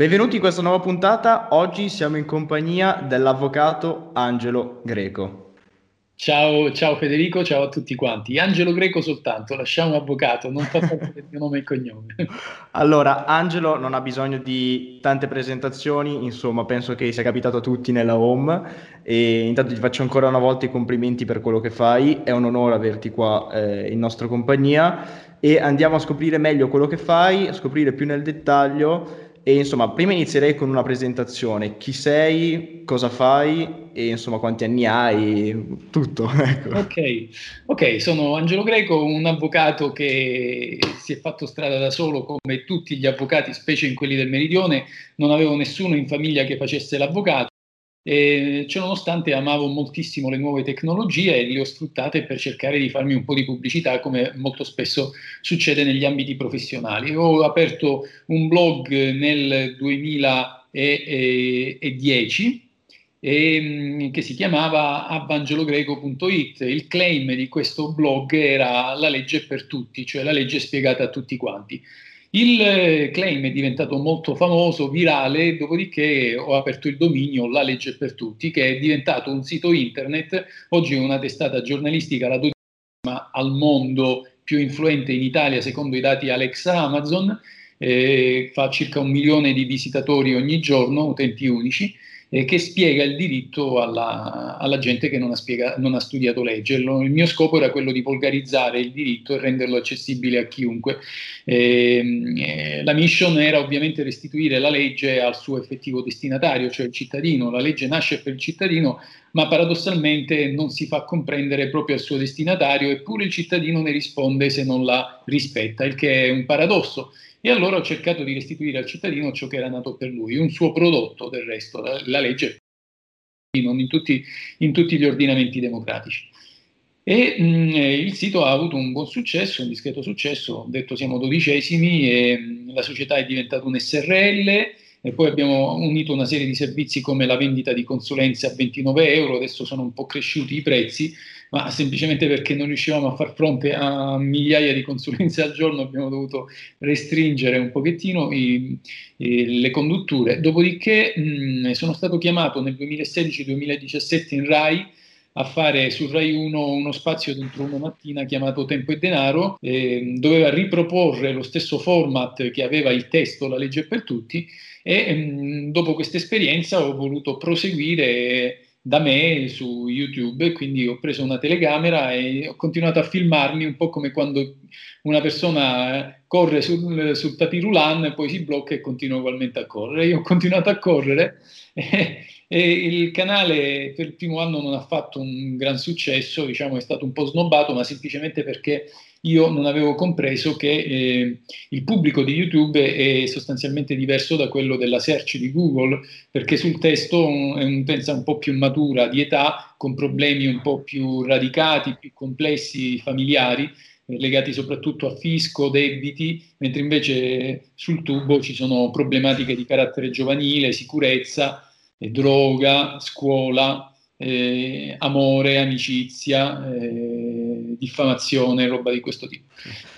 Benvenuti in questa nuova puntata. Oggi siamo in compagnia dell'avvocato Angelo Greco. Ciao, ciao Federico, ciao a tutti quanti. Angelo Greco soltanto, lasciamo avvocato, non fa parte del mio nome e cognome. Allora, Angelo non ha bisogno di tante presentazioni, insomma, penso che sia capitato a tutti nella home e intanto ti faccio ancora una volta i complimenti per quello che fai, è un onore averti qua eh, in nostra compagnia e andiamo a scoprire meglio quello che fai, a scoprire più nel dettaglio e insomma, prima inizierei con una presentazione. Chi sei, cosa fai e insomma quanti anni hai, tutto. Ecco. Ok, ok, sono Angelo Greco, un avvocato che si è fatto strada da solo come tutti gli avvocati, specie in quelli del meridione. Non avevo nessuno in famiglia che facesse l'avvocato e ciononostante amavo moltissimo le nuove tecnologie e le ho sfruttate per cercare di farmi un po' di pubblicità come molto spesso succede negli ambiti professionali. Ho aperto un blog nel 2010 e, mm, che si chiamava avangelogreco.it. Il claim di questo blog era la legge per tutti, cioè la legge spiegata a tutti quanti. Il eh, claim è diventato molto famoso, virale, dopodiché ho aperto il dominio La legge per tutti, che è diventato un sito internet, oggi è una testata giornalistica, la dodicesima al mondo più influente in Italia secondo i dati Alexa Amazon, eh, fa circa un milione di visitatori ogni giorno, utenti unici, eh, che spiega il diritto alla, alla gente che non ha, spiega, non ha, studiato legge. Il mio scopo era quello di volgarizzare il diritto e renderlo accessibile a chiunque. Ehm, eh, la mission era ovviamente restituire la legge al suo effettivo destinatario, cioè il cittadino. La legge nasce per il cittadino, ma paradossalmente non si fa comprendere proprio al suo destinatario, eppure il cittadino ne risponde se non la rispetta, il che è un paradosso. E allora ho cercato di restituire al cittadino ciò che era nato per lui, un suo prodotto del resto, la, la legge, non in tutti, in tutti, gli ordinamenti democratici. E mh, mm, il sito ha avuto un buon successo, un discreto successo, ho detto siamo dodicesimi e mh, mm, la società è diventata un SRL e poi abbiamo unito una serie di servizi come la vendita di consulenze a 29 euro, adesso sono un po' cresciuti i prezzi, ma semplicemente perché non riuscivamo a far fronte a migliaia di consulenze al giorno abbiamo dovuto restringere un pochettino i, i, le condutture. Dopodiché mh, sono stato chiamato nel 2016-2017 in RAI a fare su Rai 1 uno spazio dentro una mattina chiamato Tempo e Denaro, eh, doveva riproporre lo stesso format che aveva il testo La legge per tutti e ehm, dopo questa esperienza ho voluto proseguire da me su YouTube, quindi ho preso una telecamera e ho continuato a filmarmi un po' come quando una persona corre sul, sul tapirulan, poi si blocca e continua ugualmente a correre. Io ho continuato a correre e, e, il canale per il primo anno non ha fatto un gran successo, diciamo è stato un po' snobbato, ma semplicemente perché io non avevo compreso che eh, il pubblico di YouTube è sostanzialmente diverso da quello della search di Google, perché sul testo è un'utenza un po' più matura, di età, con problemi un po' più radicati, più complessi, familiari, legati soprattutto a fisco, debiti, mentre invece sul tubo ci sono problematiche di carattere giovanile, sicurezza, eh, droga, scuola, eh, amore, amicizia, eh, diffamazione, roba di questo tipo.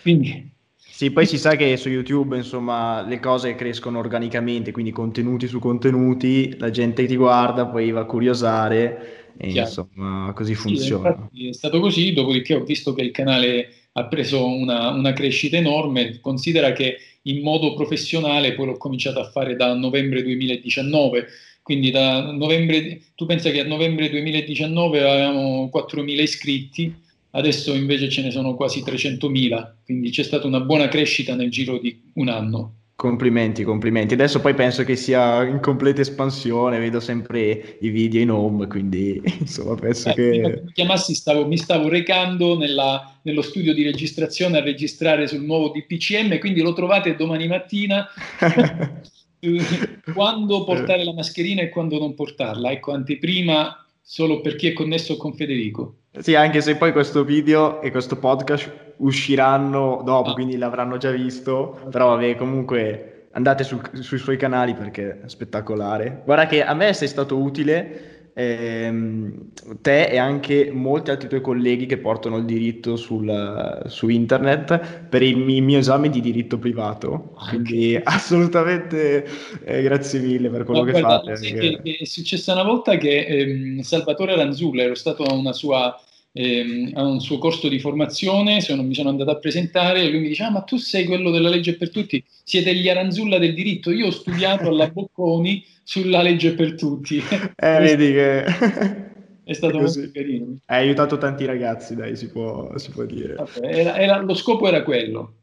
Quindi, sì, poi si sa che su YouTube, insomma, le cose crescono organicamente, quindi contenuti su contenuti, la gente ti guarda, poi va a curiosare e Chiaro. insomma, così funziona. Sì, è stato così, dopodiché ho visto che il canale ha preso una, una crescita enorme, considera che in modo professionale poi l'ho cominciato a fare da novembre 2019, quindi da novembre, tu pensa che a novembre 2019 avevamo 4.000 iscritti, adesso invece ce ne sono quasi 300.000, quindi c'è stata una buona crescita nel giro di un anno. Complimenti, complimenti. Adesso poi penso che sia in completa espansione, vedo sempre i video in home, quindi insomma penso eh, che... Mi chiamassi, stavo, mi stavo recando nella, nello studio di registrazione a registrare sul nuovo DPCM, quindi lo trovate domani mattina. quando portare la mascherina e quando non portarla. Ecco, anteprima solo per chi è connesso con Federico. Sì, anche se poi questo video e questo podcast usciranno dopo, ah. quindi l'avranno già visto, però vabbè, comunque andate su, sui suoi canali perché è spettacolare. Guarda che a me sei stato utile ehm, te e anche molti altri tuoi colleghi che portano il diritto sul, su internet per il mio, mio esame di diritto privato. Quindi assolutamente eh, grazie mille per quello no, che guarda, fate. Che... È successa una volta che ehm, Salvatore Ranzulla, ero stato a una sua ehm, a un suo corso di formazione, sono, mi sono andato a presentare e lui mi dice, ah ma tu sei quello della legge per tutti, siete gli Aranzulla del diritto, io ho studiato alla Bocconi sulla legge per tutti. Eh, vedi che... È stato molto carino. Hai aiutato tanti ragazzi, dai, si può, si può dire. Vabbè, era, era, lo scopo era quello.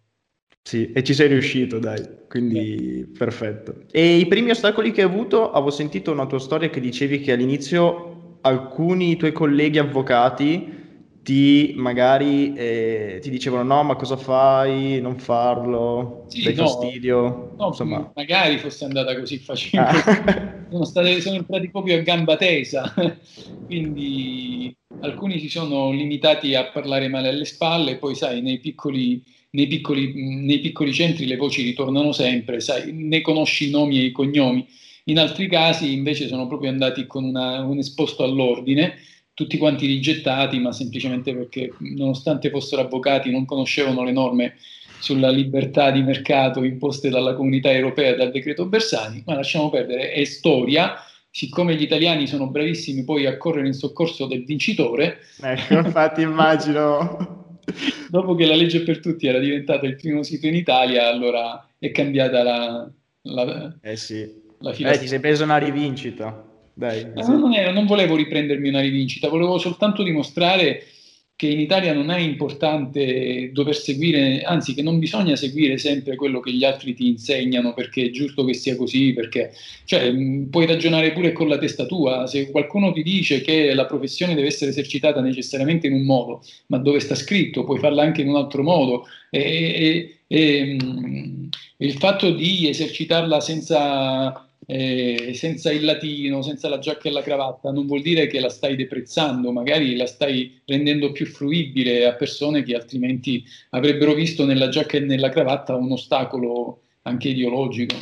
Sì, e ci sei riuscito, dai, quindi Beh. perfetto. E i primi ostacoli che hai avuto, avevo sentito una tua storia che dicevi che all'inizio alcuni tuoi colleghi avvocati ti magari eh, ti dicevano no, ma cosa fai? Non farlo, sì, dai no, fastidio. No, insomma. magari fosse andata così facilmente. Ah. sono, state, sono entrati proprio a gamba tesa, quindi alcuni si sono limitati a parlare male alle spalle, poi sai, nei piccoli, nei piccoli, nei piccoli centri le voci ritornano sempre, sai, ne conosci i nomi e i cognomi. In altri casi invece sono proprio andati con una, un esposto all'ordine tutti quanti rigettati, ma semplicemente perché nonostante fossero avvocati non conoscevano le norme sulla libertà di mercato imposte dalla comunità europea e dal decreto Bersani, ma lasciamo perdere, è storia, siccome gli italiani sono bravissimi poi a correre in soccorso del vincitore. Ecco, infatti immagino. Dopo che la legge per tutti era diventata il primo sito in Italia, allora è cambiata la, la, eh sì. la eh, ti sei preso una rivincita. Dai, eh, non, era, non volevo riprendermi una rivincita, volevo soltanto dimostrare che in Italia non è importante dover seguire, anzi che non bisogna seguire sempre quello che gli altri ti insegnano perché è giusto che sia così, perché cioè, puoi ragionare pure con la testa tua, se qualcuno ti dice che la professione deve essere esercitata necessariamente in un modo, ma dove sta scritto, puoi farla anche in un altro modo e, e, e il fatto di esercitarla senza eh, senza il latino, senza la giacca e la cravatta, non vuol dire che la stai deprezzando, magari la stai rendendo più fruibile a persone che altrimenti avrebbero visto nella giacca e nella cravatta un ostacolo anche ideologico.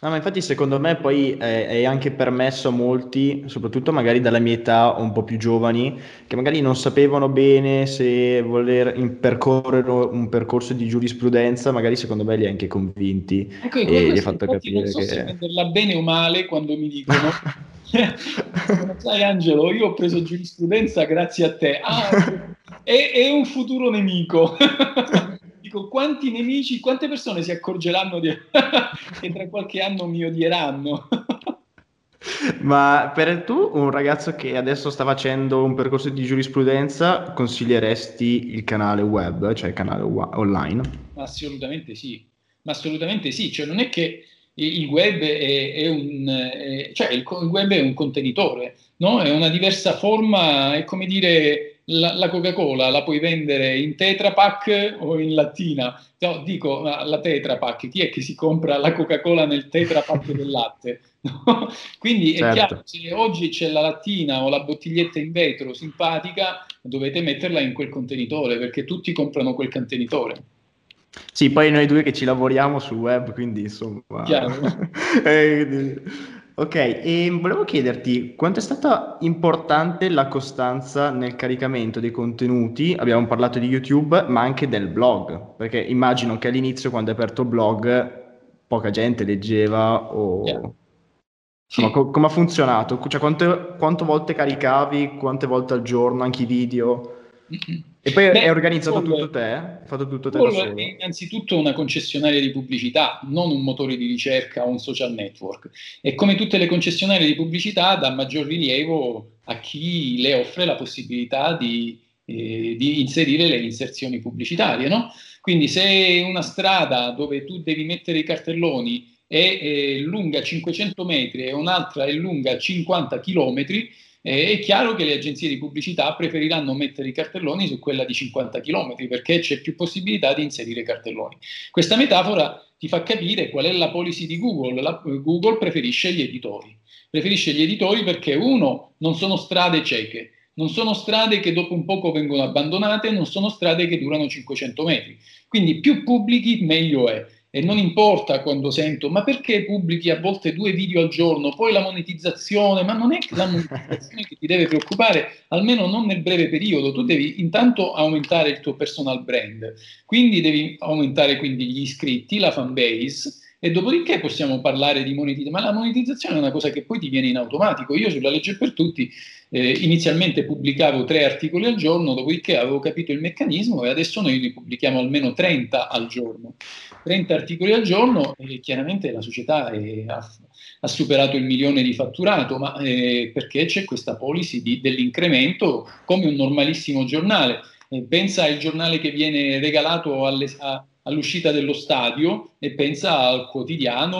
No, ma infatti secondo me poi è, è, anche permesso a molti, soprattutto magari dalla mia età o un po' più giovani, che magari non sapevano bene se voler percorrere un percorso di giurisprudenza, magari secondo me li ha anche convinti. Ecco, e gli ha fatto capire non so che... se prenderla bene o male quando mi dicono. Sai Angelo, io ho preso giurisprudenza grazie a te. Ah, è, è un futuro nemico dico quanti nemici, quante persone si accorgeranno di... che tra qualche anno mi odieranno. Ma per tu, un ragazzo che adesso sta facendo un percorso di giurisprudenza, consiglieresti il canale web, cioè il canale online? Assolutamente sì, ma assolutamente sì, cioè non è che il web è, è un, è, cioè il, web è un contenitore, no? è una diversa forma, è come dire la, la, Coca-Cola la puoi vendere in Tetra Pak o in lattina? No, dico la Tetra Pak, chi è che si compra la Coca-Cola nel Tetra Pak del latte? No? Quindi certo. è chiaro, se oggi c'è la lattina o la bottiglietta in vetro simpatica, dovete metterla in quel contenitore perché tutti comprano quel contenitore. Sì, poi noi due che ci lavoriamo sul web, quindi insomma... eh, Ok, e volevo chiederti quanto è stata importante la costanza nel caricamento dei contenuti? Abbiamo parlato di YouTube, ma anche del blog, perché immagino che all'inizio quando hai aperto il blog poca gente leggeva o... Yeah. Insomma, co- come ha funzionato? Cioè, quante, quante volte caricavi, quante volte al giorno, anche i video? E poi Beh, è organizzato Paul, tutto te? È fatto tutto te Paul è innanzitutto una concessionaria di pubblicità, non un motore di ricerca o un social network. E come tutte le concessionarie di pubblicità dà maggior rilievo a chi le offre la possibilità di, eh, di inserire le inserzioni pubblicitarie. No? Quindi se una strada dove tu devi mettere i cartelloni è, è lunga 500 metri e un'altra è lunga 50 chilometri, eh, è chiaro che le agenzie di pubblicità preferiranno mettere i cartelloni su quella di 50 km perché c'è più possibilità di inserire cartelloni. Questa metafora ti fa capire qual è la policy di Google. La, Google preferisce gli editori. Preferisce gli editori perché uno, non sono strade cieche, non sono strade che dopo un poco vengono abbandonate, non sono strade che durano 500 metri. Quindi più pubblichi meglio è. E non importa quando sento, ma perché pubblichi a volte due video al giorno, poi la monetizzazione, ma non è la monetizzazione che ti deve preoccupare, almeno non nel breve periodo, tu devi intanto aumentare il tuo personal brand, quindi devi aumentare quindi gli iscritti, la fan base, e dopodiché possiamo parlare di monetizzazione, ma la monetizzazione è una cosa che poi ti viene in automatico. Io sulla legge per tutti eh, inizialmente pubblicavo tre articoli al giorno, dopodiché avevo capito il meccanismo e adesso noi ne pubblichiamo almeno 30 al giorno. 30 articoli al giorno e chiaramente la società è, ha, ha, superato il milione di fatturato, ma eh, perché c'è questa policy di, dell'incremento come un normalissimo giornale. Eh, pensa al giornale che viene regalato alle, a, all'uscita dello stadio e pensa al quotidiano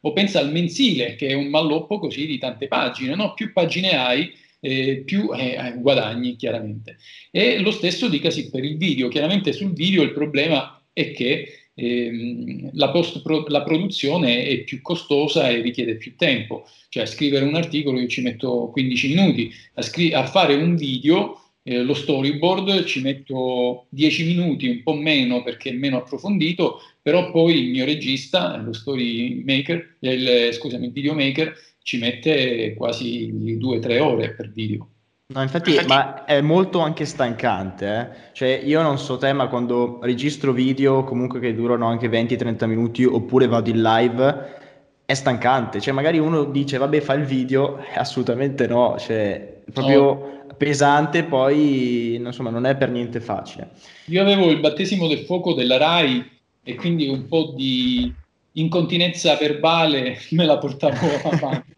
o pensa al mensile, che è un malloppo così di tante pagine. No? Più pagine hai, eh, più eh, guadagni, chiaramente. E lo stesso dicasi per il video. Chiaramente sul video il problema è che ehm, la, post-pro- la produzione è più costosa e richiede più tempo. Cioè, a scrivere un articolo io ci metto 15 minuti, a, scri- a fare un video eh, lo storyboard ci metto 10 minuti, un po' meno perché è meno approfondito, però poi il mio regista, lo story maker, il, scusami, il videomaker, ci mette quasi 2-3 ore per video. No, infatti, ma è molto anche stancante, eh? Cioè, io non so te, ma quando registro video, comunque che durano anche 20-30 minuti, oppure vado in live, è stancante. Cioè, magari uno dice, vabbè, fa il video, assolutamente no, cioè, proprio... Oh pesante, poi insomma non è per niente facile. Io avevo il battesimo del fuoco della RAI e quindi un po' di incontinenza verbale me la portavo avanti.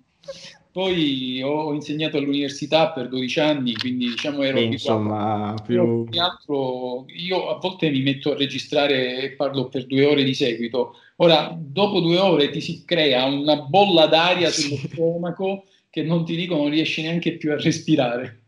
Poi ho insegnato all'università per 12 anni, quindi diciamo ero... Insomma, più... altro, io a volte mi metto a registrare e parlo per due ore di seguito. Ora, dopo due ore ti si crea una bolla d'aria sullo stomaco che non ti dico non riesci neanche più a respirare.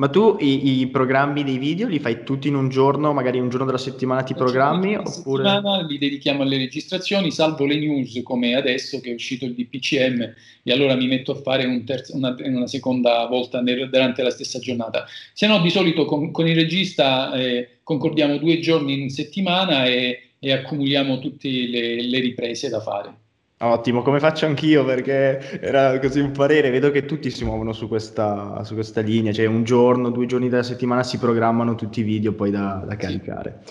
Ma tu i, i, programmi dei video li fai tutti in un giorno, magari un giorno della settimana ti programmi? Oppure... settimana li dedichiamo alle registrazioni, salvo le news come adesso che è uscito il DPCM e allora mi metto a fare un terzo, una, una, seconda volta nel, durante la stessa giornata. Se no di solito con, con il regista eh, concordiamo due giorni in settimana e, e accumuliamo tutte le, le riprese da fare. Ottimo, come faccio anch'io perché era così un parere, vedo che tutti si muovono su questa, su questa linea, cioè un giorno, due giorni della settimana si programmano tutti i video poi da, da caricare.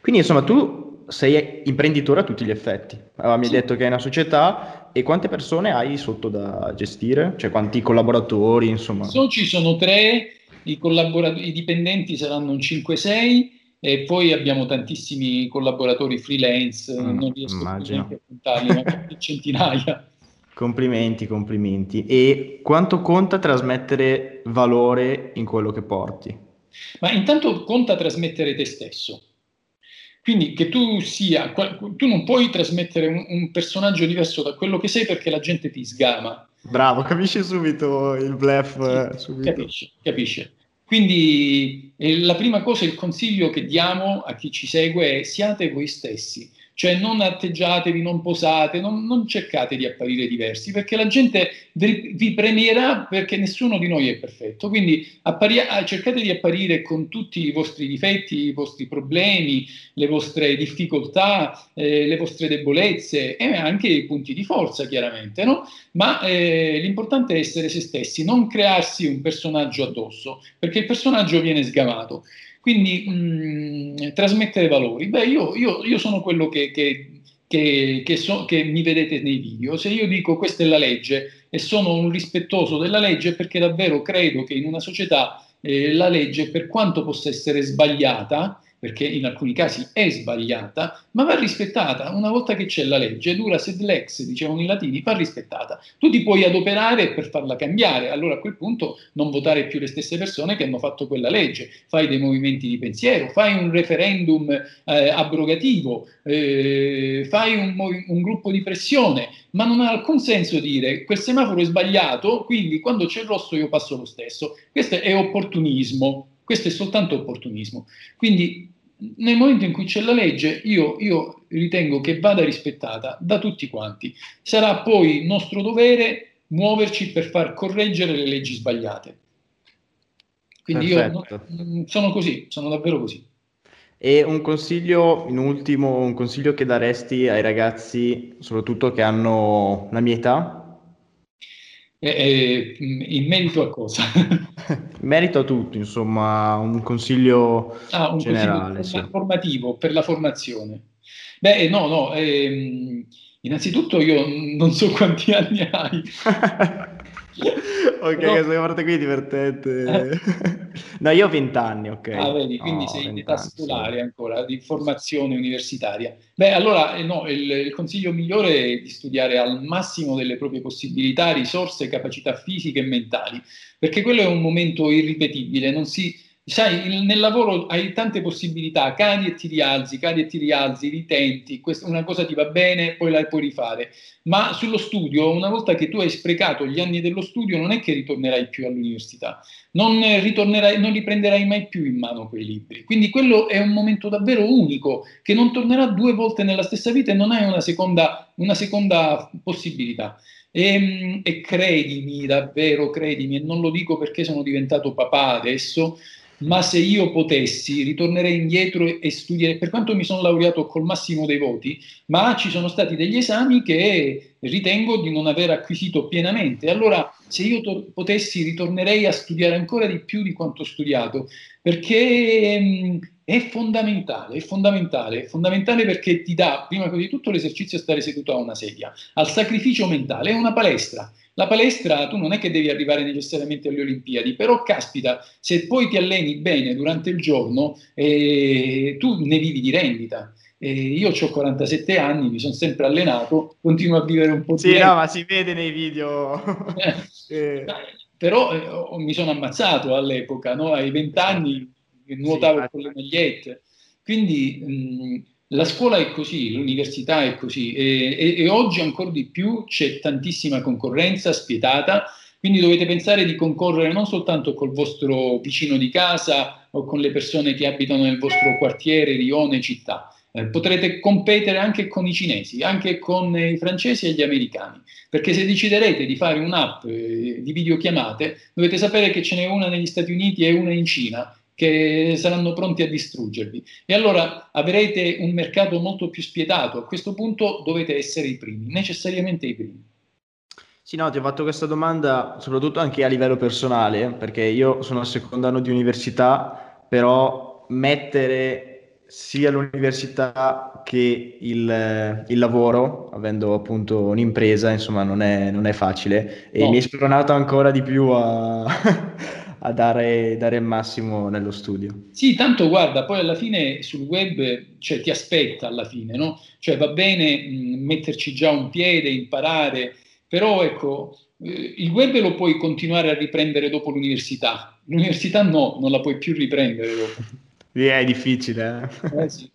Quindi insomma tu sei imprenditore a tutti gli effetti, allora, mi hai detto che hai una società. E quante persone hai sotto da gestire? Cioè quanti collaboratori insomma? Soci sono tre, i, i dipendenti saranno un 5-6 e poi abbiamo tantissimi collaboratori freelance, mm, non riesco neanche a contarli, ma centinaia. Complimenti, complimenti. E quanto conta trasmettere valore in quello che porti? Ma intanto conta trasmettere te stesso. Quindi che tu sia, tu non puoi trasmettere un, un personaggio diverso da quello che sei perché la gente ti sgama. Bravo, capisci subito il bluff. Sì, capisce, capisce. Quindi eh, la prima cosa, il consiglio che diamo a chi ci segue è siate voi stessi, cioè non atteggiatevi, non posate, non, non cercate di apparire diversi, perché la gente vi, premierà perché nessuno di noi è perfetto. Quindi appari- ah, cercate di apparire con tutti i vostri difetti, i vostri problemi, le vostre difficoltà, eh, le vostre debolezze e anche i punti di forza, chiaramente, no? Ma eh, l'importante è essere se stessi, non crearsi un personaggio addosso, perché il personaggio viene sgamato. Quindi mh, mm, trasmettere valori. Beh, io, io, io sono quello che, che, che, che, so, che mi vedete nei video. Se io dico questa è la legge e sono un rispettoso della legge perché davvero credo che in una società eh, la legge, per quanto possa essere sbagliata, perché in alcuni casi è sbagliata, ma va rispettata. Una volta che c'è la legge, dura sed lex, dicevano i latini, va rispettata. Tu ti puoi adoperare per farla cambiare, allora a quel punto non votare più le stesse persone che hanno fatto quella legge, fai dei movimenti di pensiero, fai un referendum eh, abrogativo, eh, fai un, un gruppo di pressione, ma non ha alcun senso dire quel semaforo è sbagliato, quindi quando c'è il rosso io passo lo stesso. Questo è opportunismo. Questo è soltanto opportunismo. Quindi nel momento in cui c'è la legge, io, io, ritengo che vada rispettata da tutti quanti. Sarà poi nostro dovere muoverci per far correggere le leggi sbagliate. Quindi Perfetto. io no, sono così, sono davvero così. E un consiglio, in ultimo, un consiglio che daresti ai ragazzi, soprattutto che hanno la mia età? Eh, eh, in merito a cosa? in merito a tutto, insomma, un consiglio ah, un generale. Consiglio sì. formativo per la formazione. Beh, no, no, ehm, innanzitutto io non so quanti anni hai. ok, no. questa parte qui è divertente. No, io ho 20 anni, ok. Ah, vedi, quindi oh, sei in età scolare sì. ancora, di formazione universitaria. Beh, allora, eh, no, il, il, consiglio migliore è di studiare al massimo delle proprie possibilità, risorse, capacità fisiche e mentali, perché quello è un momento irripetibile, non si sai, nel lavoro hai tante possibilità, cadi e ti rialzi, cadi e ti rialzi, ritenti, una cosa ti va bene, poi la puoi rifare. Ma sullo studio, una volta che tu hai sprecato gli anni dello studio, non è che ritornerai più all'università, non, non riprenderai mai più in mano quei libri. Quindi quello è un momento davvero unico, che non tornerà due volte nella stessa vita e non hai una seconda, una seconda possibilità. E, ehm, e, credimi, davvero credimi, e non lo dico perché sono diventato papà adesso, ma se io potessi ritornerei indietro e, e studierei, per quanto mi sono laureato col massimo dei voti, ma ci sono stati degli esami che ritengo di non aver acquisito pienamente. Allora, se io to- potessi, ritornerei a studiare ancora di più di quanto ho studiato, perché mh, è fondamentale, è fondamentale, è fondamentale perché ti dà, prima di tutto, l'esercizio a stare seduto a una sedia, al sacrificio mentale, è una palestra. La palestra tu non è che devi arrivare necessariamente alle Olimpiadi, però caspita, se poi ti alleni bene durante il giorno, eh, tu ne vivi di rendita. Eh, io ho 47 anni, mi sono sempre allenato, continuo a vivere un po' di... Sì, no, ma si vede nei video. eh. Però eh, mi sono ammazzato all'epoca, no? ai 20 anni nuotavo sì, con le magliette. Quindi... Mh, la scuola è così, l'università è così e, e, e oggi ancora di più c'è tantissima concorrenza spietata, quindi dovete pensare di concorrere non soltanto col vostro vicino di casa o con le persone che abitano nel vostro quartiere, rione, città. Eh, potrete competere anche con i cinesi, anche con i francesi e gli americani, perché se deciderete di fare un'app eh, di videochiamate, dovete sapere che ce n'è una negli Stati Uniti e una in Cina che saranno pronti a distruggervi. E allora avrete un mercato molto più spietato. A questo punto dovete essere i primi, necessariamente i primi. Sì, no, ti ho fatto questa domanda soprattutto anche a livello personale, perché io sono al secondo anno di università, però mettere sia l'università che il, il lavoro, avendo appunto un'impresa, insomma, non è, non è facile. E no. mi hai spronato ancora di più a, a dare, dare, il massimo nello studio. Sì, tanto guarda, poi alla fine sul web cioè, ti aspetta alla fine, no? Cioè va bene mh, metterci già un piede, imparare, però ecco, eh, il web lo puoi continuare a riprendere dopo l'università, l'università no, non la puoi più riprendere dopo. Sì, è difficile. Eh, eh sì.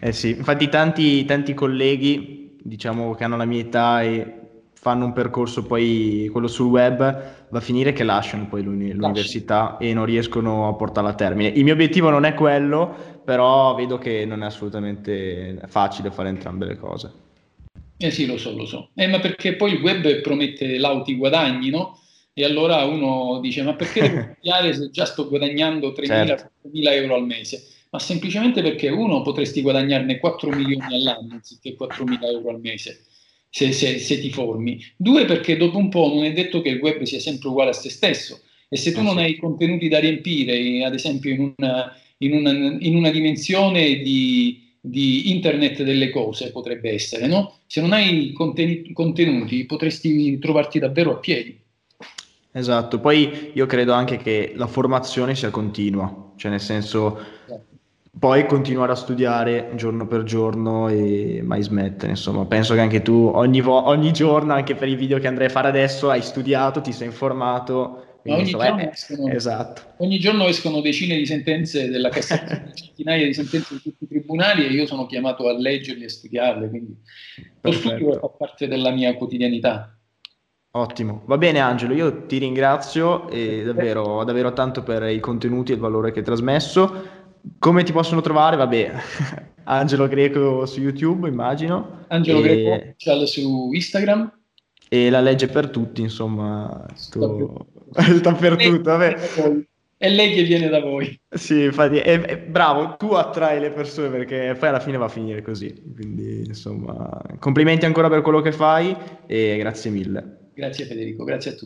Eh sì. Infatti tanti, tanti colleghi, diciamo che hanno la mia età e fanno un percorso poi quello sul web va a finire che lasciano poi l'uni- l'università e non riescono a portarla a termine. Il mio obiettivo non è quello, però vedo che non è assolutamente facile fare entrambe le cose. Eh sì, lo so, lo so. Eh, ma perché poi il web promette lauti guadagni, no? E allora uno dice, ma perché devo studiare se già sto guadagnando 3.000 certo. euro al mese? Ma semplicemente perché uno potresti guadagnarne 4 milioni all'anno anziché 4.000 euro al mese se, se, se, ti formi. Due, perché dopo un po' non è detto che il web sia sempre uguale a se stesso. E se tu ah, non sì. hai contenuti da riempire, ad esempio in una, in una, in una dimensione di, di, internet delle cose, potrebbe essere, no? Se non hai contenuti, contenuti potresti trovarti davvero a piedi. Esatto, poi io credo anche che la formazione sia continua, cioè nel senso esatto poi continuare a studiare giorno per giorno e mai smettere, insomma, penso che anche tu ogni, vo- ogni giorno, anche per i video che andrei a fare adesso, hai studiato, ti sei informato. Ogni, so, giorno eh, escono, esatto. ogni, giorno escono, decine di sentenze della Cassazione, centinaia di sentenze di tutti i tribunali e io sono chiamato a leggerle e studiarle, quindi lo studio fa parte della mia quotidianità. Ottimo, va bene Angelo, io ti ringrazio davvero, davvero tanto per i contenuti e il valore che hai trasmesso. Come ti possono trovare? Vabbè, Angelo Greco su YouTube, immagino. Angelo e... Greco ufficiale su Instagram. E la legge per tutti, insomma, sto... sta per tutto. Vabbè. è lei che viene da voi. Sì, infatti, è, è, bravo, tu attrai le persone perché poi alla fine va a finire così. Quindi, insomma, complimenti ancora per quello che fai e grazie mille. Grazie Federico, grazie a tutti.